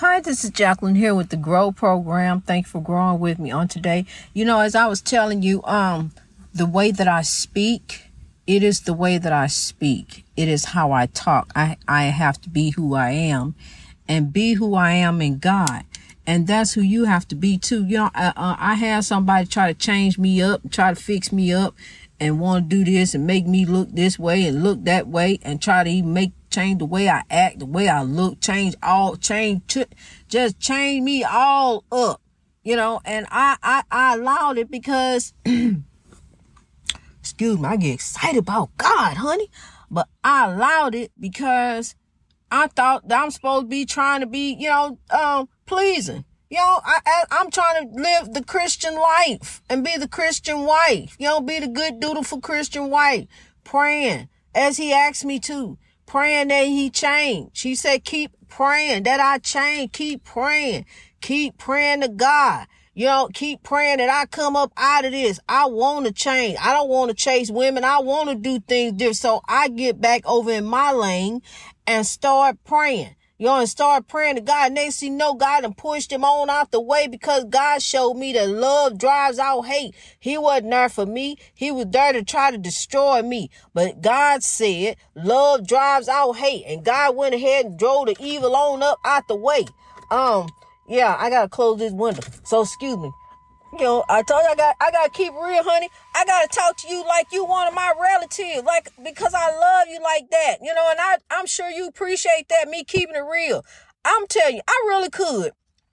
Hi, this is Jacqueline here with the Grow program. Thank you for growing with me on today. You know, as I was telling you, um, the way that I speak, it is the way that I speak. It is how I talk. I, I have to be who I am and be who I am in God. And that's who you have to be too. You know, I, uh, I had somebody try to change me up, try to fix me up and want to do this and make me look this way and look that way and try to even make change the way I act, the way I look, change all, change, just change me all up, you know, and I, I, I allowed it because, excuse me, I get excited about God, honey, but I allowed it because I thought that I'm supposed to be trying to be, you know, um, pleasing. You know, I, I, I'm trying to live the Christian life and be the Christian wife. You know, be the good, dutiful Christian wife, praying as he asked me to praying that he change. He said, keep praying that I change. Keep praying. Keep praying to God. You know, keep praying that I come up out of this. I want to change. I don't want to chase women. I want to do things different. So I get back over in my lane and start praying. You know, and start praying to God. Next you know, God and pushed him on out the way because God showed me that love drives out hate. He wasn't there for me. He was there to try to destroy me. But God said love drives out hate. And God went ahead and drove the evil on up out the way. Um, yeah, I gotta close this window. So excuse me. Know, I told you I got I gotta keep real, honey. I gotta talk to you like you one of my relatives, like because I love you like that. You know, and I I'm sure you appreciate that me keeping it real. I'm telling you, I really could,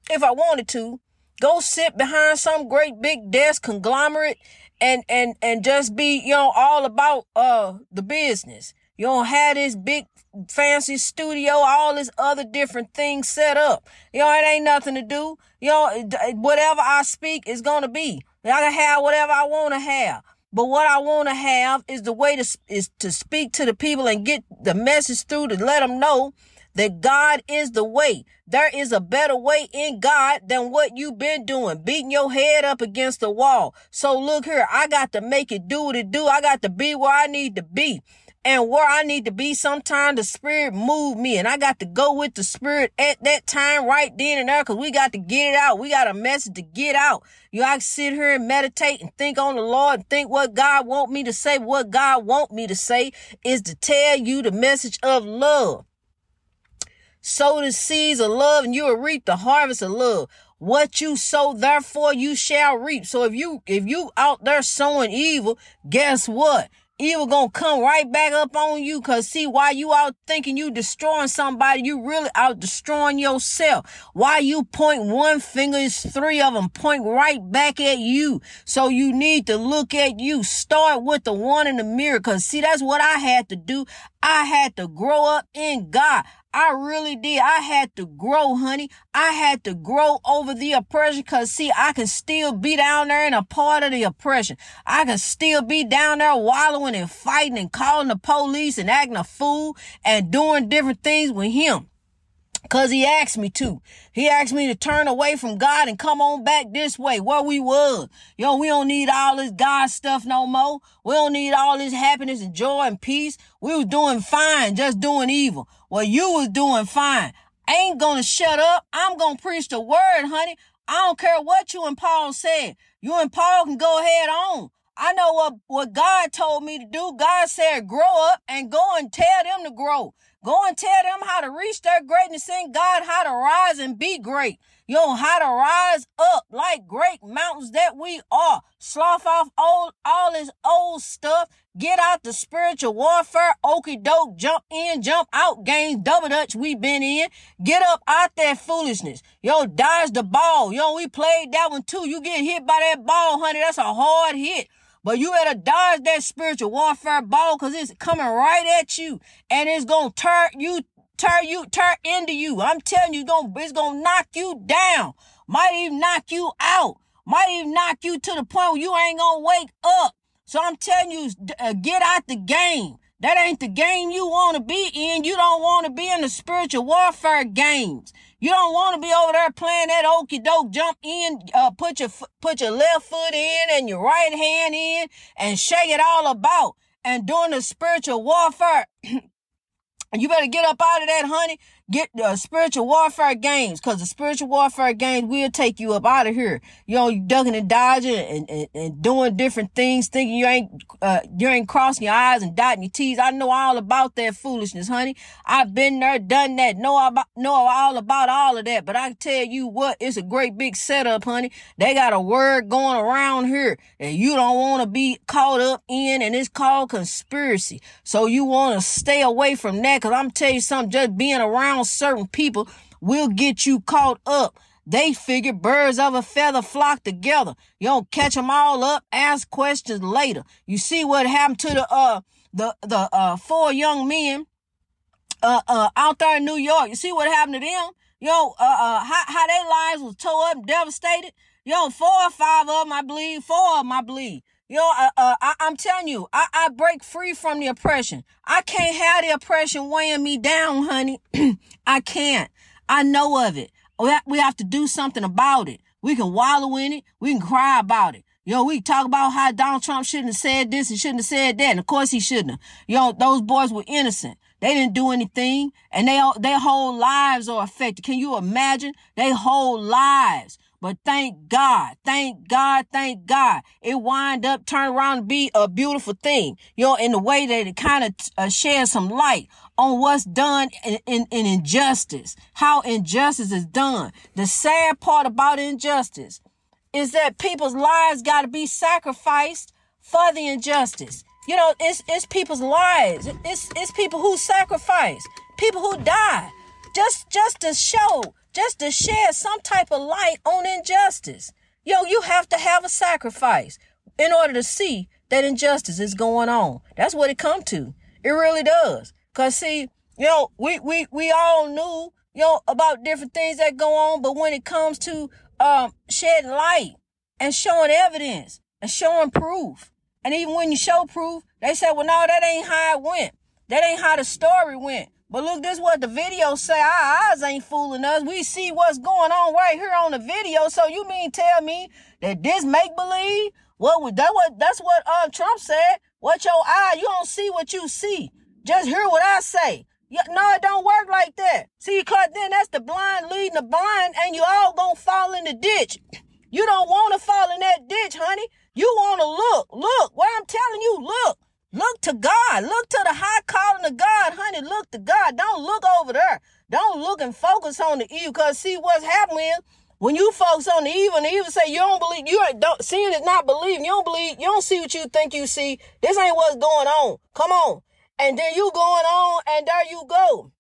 if I wanted to, go sit behind some great big desk conglomerate and and and just be you know all about uh the business. You don't have this big fancy studio, all this other different things set up. You know, it ain't nothing to do. You know, whatever I speak is gonna be. I can have whatever I want to have. But what I want to have is the way to is to speak to the people and get the message through to let them know that God is the way. There is a better way in God than what you've been doing, beating your head up against the wall. So look here, I got to make it do what it do. I got to be where I need to be and where I need to be. sometime, the spirit move me and I got to go with the spirit at that time right then and there because we got to get it out. We got a message to get out. You know, I sit here and meditate and think on the Lord and think what God want me to say. What God want me to say is to tell you the message of love. Sow the seeds of love and you will reap the harvest of love. What you sow, therefore you shall reap. So if you, if you out there sowing evil, guess what? Evil gonna come right back up on you. Cause see, why you out thinking you destroying somebody, you really out destroying yourself. Why you point one finger, is three of them point right back at you. So you need to look at you. Start with the one in the mirror. Cause see, that's what I had to do. I had to grow up in God. I really did. I had to grow, honey. I had to grow over the oppression because, see, I can still be down there and a part of the oppression. I can still be down there wallowing and fighting and calling the police and acting a fool and doing different things with him. Cause he asked me to. He asked me to turn away from God and come on back this way where we was. Yo, we don't need all this God stuff no more. We don't need all this happiness and joy and peace. We was doing fine, just doing evil. Well, you was doing fine. I ain't gonna shut up. I'm gonna preach the word, honey. I don't care what you and Paul said. You and Paul can go ahead on. I know what, what God told me to do. God said, grow up and go and tell them to grow. Go and tell them how to reach their greatness in God, how to rise and be great. Know, how to rise up like great mountains that we are. Slough off old, all this old stuff. Get out the spiritual warfare, okey doke, jump in, jump out games, double dutch we been in. Get up out that foolishness. Yo, dodge the ball. Yo, we played that one too. You get hit by that ball, honey. That's a hard hit. But you better dodge that spiritual warfare ball because it's coming right at you and it's going to turn you, turn you, turn into you. I'm telling you, it's going to knock you down. Might even knock you out. Might even knock you to the point where you ain't to wake up. So I'm telling you, uh, get out the game. That ain't the game you want to be in. You don't want to be in the spiritual warfare games. You don't want to be over there playing that okey doke, jump in, uh, put your, put your left foot in and your right hand in and shake it all about and doing the spiritual warfare. you better get up out of that, honey. Get uh, spiritual warfare games because the spiritual warfare games will take you up out of here. You know, you ducking and dodging and, and, and doing different things, thinking you ain't uh, you ain't crossing your eyes and dotting your T's. I know all about that foolishness, honey. I've been there, done that, know about know all about all of that. But I tell you what, it's a great big setup, honey. They got a word going around here that you don't want to be caught up in, and it's called conspiracy. So you want to stay away from that because I'm telling you something, just being around certain people will get you caught up. They figure birds of a feather flock together. You don't catch them all up, ask questions later. You see what happened to the uh the the uh four young men uh uh out there in New York. You see what happened to them? Yo, uh uh how how their lives was tore up, devastated. Yo, four or five of them, I believe. Four of them, I believe. Yo, uh, uh, I, am telling you, I, I break free from the oppression. I can't have the oppression weighing me down, honey. I can't. I know of it. We have, to do something about it. We can wallow in it. We can cry about it. Yo, we talk about how Donald Trump shouldn't have said this and shouldn't have said that. And of course he shouldn't have. Yo, those boys were innocent. They didn't do anything and they, their whole lives are affected. Can you imagine? Their whole lives but thank God, thank God, thank God. It wind up turn around to be a beautiful thing, you know, in the way that it kind of uh, shares some light on what's done in, in, in injustice, how injustice is done. The sad part about injustice is that people's lives got to be sacrificed for the injustice. You know, it's it's people's lives. It's it's people who sacrifice, people who die, just just to show just to shed some type of light on injustice. Yo, you have to have a sacrifice in order to see that injustice is going on. That's what it come to. It really does. Cause see, you know, we, we, we all knew, you know, about different things that go on, but when it comes to, um, shedding light and showing evidence and showing proof, and even when you show proof, they say, well, no, that ain't how it went. That ain't how the story went. But look, this what the video say. Our eyes ain't fooling us. We see what's going on right here on the video. So you mean tell me that this make believe? What that? What that's what uh, Trump said. What your eye? You don't see what you see. Just hear what I say. No, it don't work like that. See, cause then that's the blind leading the blind, and you all gonna fall in the ditch. You don't want to fall in that ditch, honey. You want to look, look. What I'm telling you, look. Look to God. Look to the high calling of God, honey. Look to God. Don't look over there. Don't look and focus on the evil. Cause see what's happening when you focus on the evil and the evil say you don't believe, you don't seeing is not believing. You don't believe, you don't see what you think you see. This ain't what's going on. Come on. And then you going on and there you go.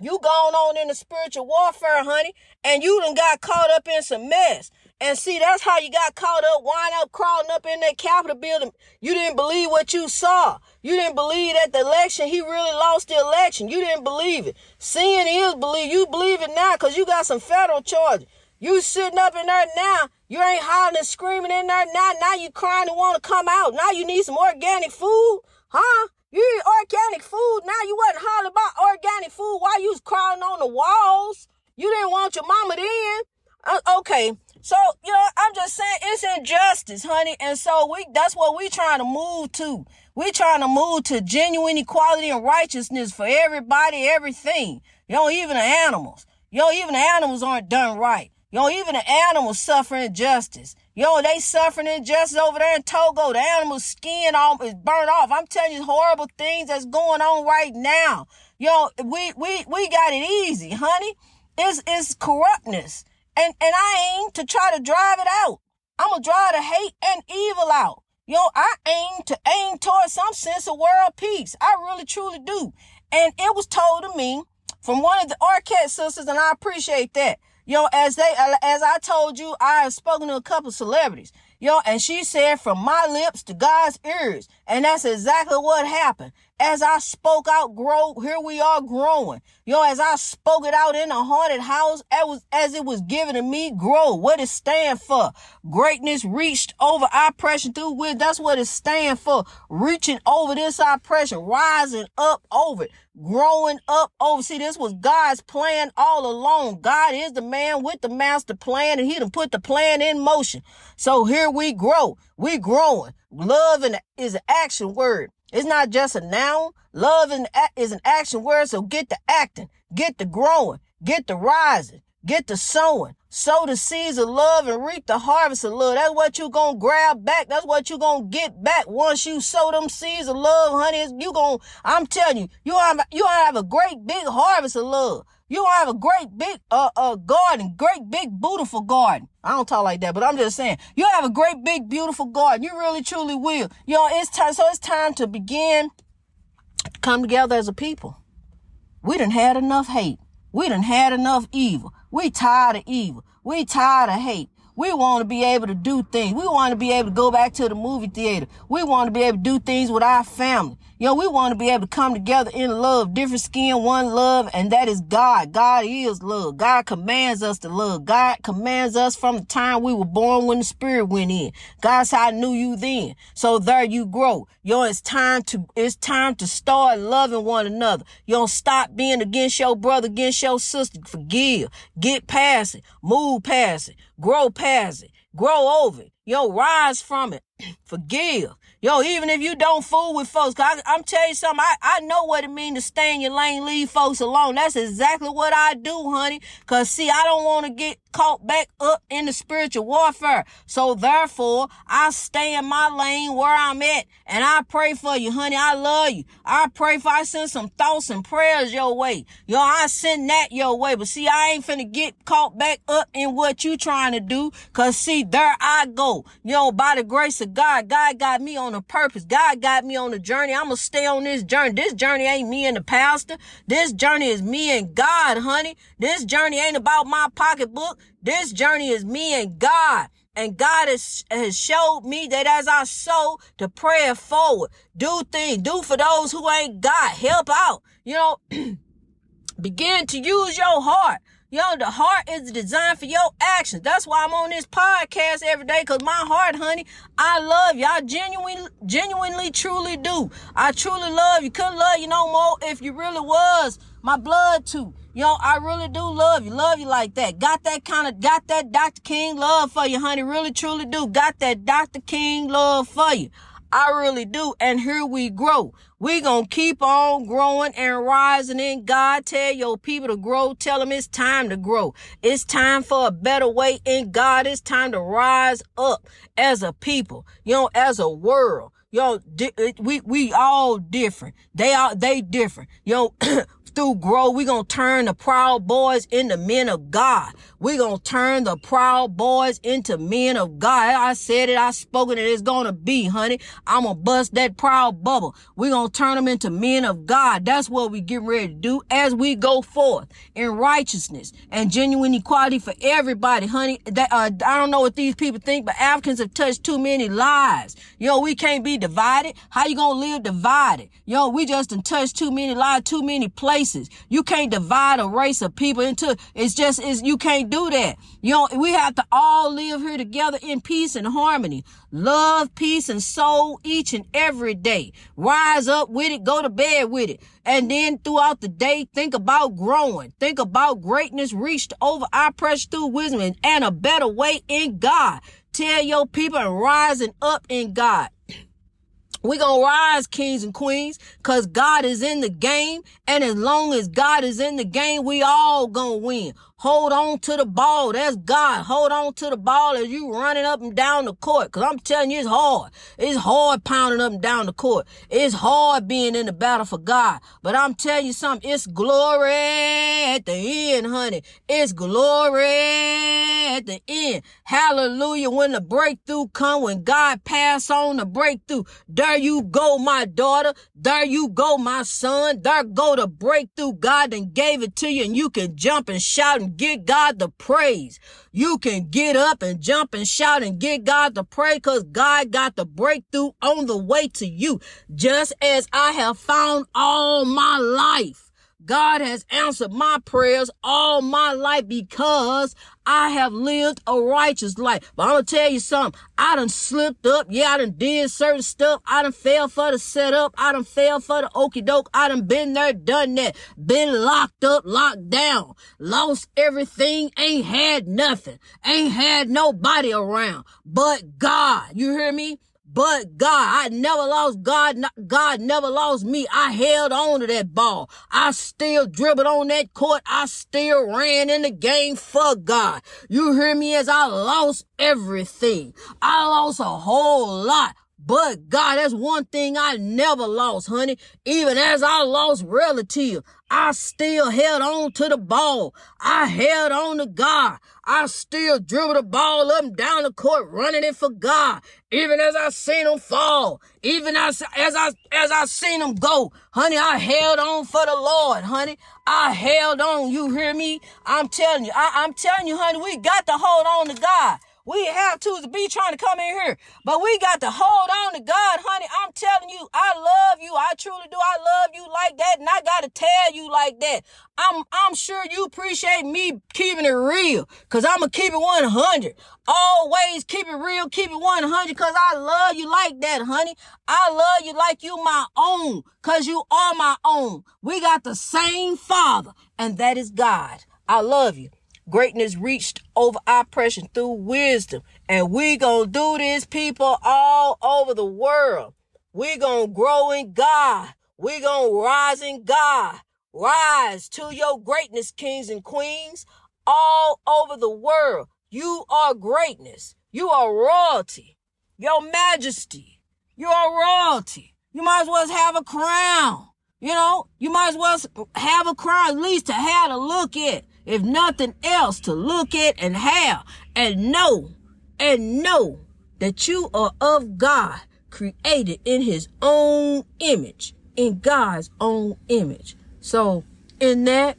You going on in the spiritual warfare, honey, and you done got caught up in some mess. And see, that's how you got caught up, wind up crawling up in that Capitol building. You didn't believe what you saw. You didn't believe that the election, he really lost the election. You didn't believe it. Seeing is believe. You believe it now because you got some federal charges. You sitting up in there now. You ain't hollering and screaming in there now. Now you crying and want to come out. Now you need some organic food. Huh? You eat organic food. Now you wasn't hollering about organic food while you was crawling on the walls. You didn't want your mama then. Uh, okay. So, you know, I'm just saying it's injustice, honey. And so we, that's what we trying to move to. We trying to move to genuine equality and righteousness for everybody, everything. You know, even the animals. You know, even the animals aren't done right. You know, even the animals suffering injustice. Yo, they suffering injustice over there in Togo. The animal's skin all is burnt off. I'm telling you horrible things that's going on right now. Yo, we we we got it easy, honey. It's it's corruptness. And and I aim to try to drive it out. I'm gonna drive the hate and evil out. Yo, I aim to aim towards some sense of world peace. I really truly do. And it was told to me from one of the Arquette sisters, and I appreciate that. Yo, as they, as I told you, I have spoken to a couple of celebrities. Yo, and she said from my lips to God's ears. And that's exactly what happened as I spoke out, grow, here we are growing. Yo, as I spoke it out in a haunted house, as, was, as it was given to me, grow. What it stand for? Greatness reached over oppression through with. That's what it stand for. Reaching over this oppression, rising up over it, growing up over. See, this was God's plan all along. God is the man with the master plan and he done put the plan in motion. So here we grow. We growing. Love is an action word. It's not just a noun. Love is an action word, so get the acting. get the growing, get the rising, get the sowing, sow the seeds of love and reap the harvest of love. That's what you gonna grab back. That's what you gonna get back once you sow them seeds of love, honey. You gonna, I'm telling you, you have, you gonna have a great big harvest of love. You gonna have a great big, uh, uh, garden, great big, beautiful garden. I don't talk like that, but I'm just saying, you have a great big, beautiful garden. You really, truly will. Know, it's time, so it's time to begin come together as a people. We done had enough hate. We done had enough evil. We tired of evil. We tired of hate. We want to be able to do things. We want to be able to go back to the movie theater. We want to be able to do things with our family. Know, we want to be able to come together in love, different skin, one love, and that is God. God is love. God commands us to love. God commands us from the time we were born when the spirit went in. God said, I knew you then. So there you grow. Yo, it's time to, it's time to start loving one another. You don't stop being against your brother, against your sister. Forgive. Get past it. Move past it. Grow past it. Grow over it. Yo, rise from it. Forgive. Yo, even if you don't fool with folks, I, am telling you something, I, I know what it means to stay in your lane, leave folks alone. That's exactly what I do, honey. Cause see, I don't want to get caught back up in the spiritual warfare. So therefore, I stay in my lane where I'm at and I pray for you, honey. I love you. I pray for, I send some thoughts and prayers your way. Yo, I send that your way. But see, I ain't finna get caught back up in what you trying to do. Cause see, there I go. Yo, by the grace of God, God got me on a purpose. God got me on a journey. I'm gonna stay on this journey. This journey ain't me and the pastor. This journey is me and God, honey. This journey ain't about my pocketbook. This journey is me and God. And God has, has showed me that as I sow to pray it forward, do things, do for those who ain't God, help out. You know, begin to use your heart. Yo, the heart is designed for your actions. That's why I'm on this podcast every day. Cause my heart, honey, I love you. I genuinely, genuinely, truly do. I truly love you. Couldn't love you no more if you really was my blood too. Yo, I really do love you. Love you like that. Got that kind of, got that Dr. King love for you, honey. Really, truly do. Got that Dr. King love for you. I really do. And here we grow. We gonna keep on growing and rising in God. Tell your people to grow. Tell them it's time to grow. It's time for a better way in God. It's time to rise up as a people, you know, as a world. Yo, we, we all different. They are, they different. Yo, through grow, we gonna turn the proud boys into men of God. We're gonna turn the proud boys into men of God. I said it, I spoken it, it's gonna be, honey. I'm gonna bust that proud bubble. We're gonna turn them into men of God. That's what we get ready to do as we go forth in righteousness and genuine equality for everybody, honey. That, uh, I don't know what these people think, but Africans have touched too many lives. Yo, we can't be divided. How you gonna live divided? Yo, we just touched too many lives, too many places races. You can't divide a race of people into, it's just, it's, you can't do that. You know, we have to all live here together in peace and harmony. Love, peace, and soul each and every day. Rise up with it, go to bed with it. And then throughout the day, think about growing. Think about greatness reached over our pressure through wisdom and a better way in God. Tell your people and rising up in God. We gonna rise, kings and queens, cause God is in the game. And as long as God is in the game, we all gonna win. Hold on to the ball. That's God. Hold on to the ball as you running up and down the court. Cause I'm telling you, it's hard. It's hard pounding up and down the court. It's hard being in the battle for God. But I'm telling you something. It's glory at the end, honey. It's glory at the end. Hallelujah. When the breakthrough come, when God pass on the breakthrough, there you go, my daughter. There you go, my son. There go the breakthrough. God and gave it to you and you can jump and shout and get God the praise. You can get up and jump and shout and get God the praise because God got the breakthrough on the way to you. Just as I have found all my life. God has answered my prayers all my life because I have lived a righteous life. But I'm gonna tell you something. I done slipped up. Yeah, I done did certain stuff. I done fell for the setup. I done fell for the okey doke. I done been there, done that. Been locked up, locked down. Lost everything. Ain't had nothing. Ain't had nobody around. But God. You hear me? But God. I never lost God. God never lost me. I held on to that ball. I still dribbled on that court. I still ran in the game for God. You hear me as I lost everything. I lost a whole lot. But God, that's one thing I never lost, honey. Even as I lost relative, I still held on to the ball. I held on to God. I still dribble the ball up and down the court, running it for God. Even as I seen him fall, even as, as I, as I seen him go, honey, I held on for the Lord, honey. I held on. You hear me? I'm telling you, I, I'm telling you, honey, we got to hold on to God. We have to be trying to come in here, but we got to hold on to God, honey. I'm telling you, I love you. I truly do. I love you like that, and I gotta tell you like that. I'm I'm sure you appreciate me keeping it real, cause I'ma keep it 100. Always keep it real, keep it 100, cause I love you like that, honey. I love you like you my own, cause you are my own. We got the same Father, and that is God. I love you. Greatness reached over oppression through wisdom. And we gonna do this, people, all over the world. We gonna grow in God. We gonna rise in God. Rise to your greatness, kings and queens, all over the world. You are greatness. You are royalty. Your majesty. You are royalty. You might as well have a crown. You know, you might as well have a crown, at least to have a look at if nothing else, to look at and have and know and know that you are of God, created in his own image, in God's own image. So in that,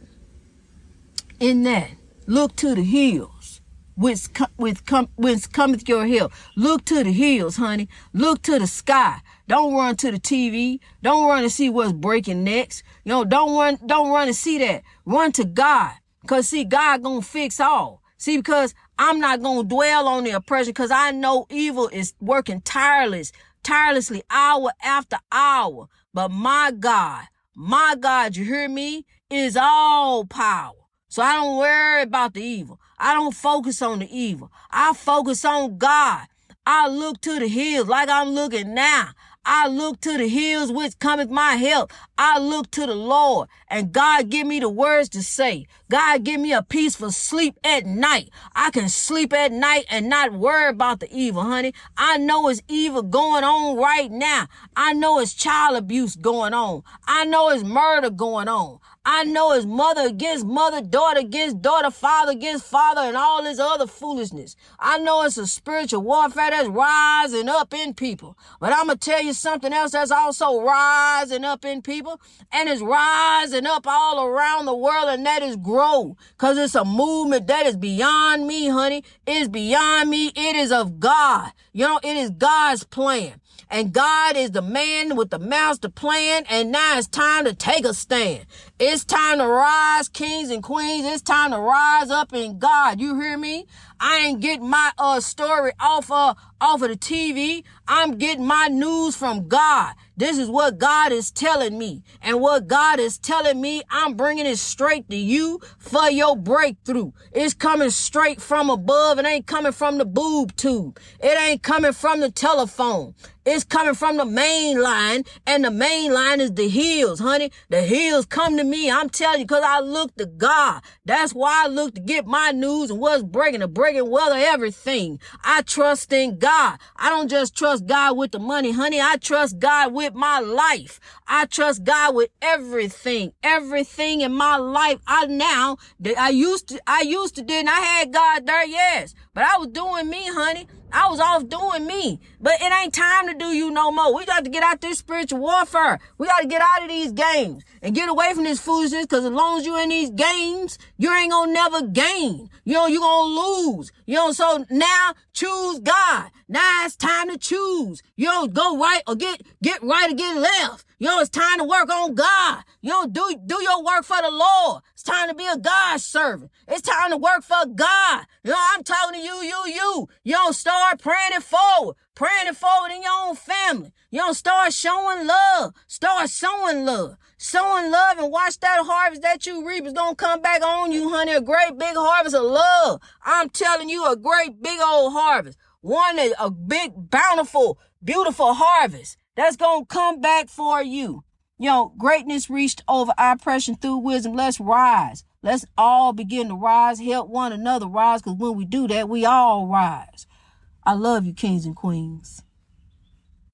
in that, look to the hills. Whence, with com, whence cometh your help. Look to the hills, honey. Look to the sky. Don't run to the TV. Don't run to see what's breaking next. You know, don't run, don't run to see that. Run to God. Cause see, God gonna fix all. See, because I'm not gonna dwell on the oppression because I know evil is working tireless, tirelessly hour after hour. But my God, my God, you hear me, is all power. So I don't worry about the evil. I don't focus on the evil. I focus on God. I look to the hills like I'm looking now. I look to the hills which cometh my help. I look to the Lord and God give me the words to say. God give me a peaceful sleep at night. I can sleep at night and not worry about the evil, honey. I know it's evil going on right now. I know it's child abuse going on. I know it's murder going on. I know it's mother against mother, daughter against daughter, father against father, and all this other foolishness. I know it's a spiritual warfare that's rising up in people. But I'm going to tell you something else that's also rising up in people, and it's rising up all around the world, and that is grow. Because it's a movement that is beyond me, honey. It's beyond me. It is of God. You know, it is God's plan. And God is the man with the master plan. And now it's time to take a stand. It's time to rise, kings and queens. It's time to rise up in God. You hear me? I ain't getting my uh story off of off of the TV. I'm getting my news from God. This is what God is telling me. And what God is telling me, I'm bringing it straight to you for your breakthrough. It's coming straight from above. It ain't coming from the boob tube. It ain't coming from the telephone. It's coming from the main line, and the main line is the hills, honey. The hills come to me. I'm telling you, because I look to God. That's why I look to get my news and what's breaking, the breaking weather, everything. I trust in God. I don't just trust God with the money, honey. I trust God with my life. I trust God with everything, everything in my life. I now, that I used to, I used to didn't. I had God there, yes, but I was doing me, honey. I was off doing me. But it ain't time to do you no more. We got to get out this spiritual warfare. We got to get out of these games and get away from this foolishness because as long as you're in these games, you ain't gonna never gain. You know, you're gonna lose. You know, so now choose God. Now it's time to choose. You know, go right or get, get right or get left. You know, it's time to work on God. You know, do, do your work for the Lord. It's time to be a God servant. It's time to work for God. You know, I'm talking to you, you, you. You don't start praying it forward. Praying it forward in your own family. You don't start showing love. Start sowing love. Sowing love and watch that harvest that you reap is gonna come back on you, honey. A great big harvest of love. I'm telling you, a great big old harvest. one a big, bountiful, beautiful harvest that's gonna come back for you. You know, greatness reached over oppression through wisdom. Let's rise. Let's all begin to rise, help one another rise, because when we do that, we all rise. I love you, kings and queens.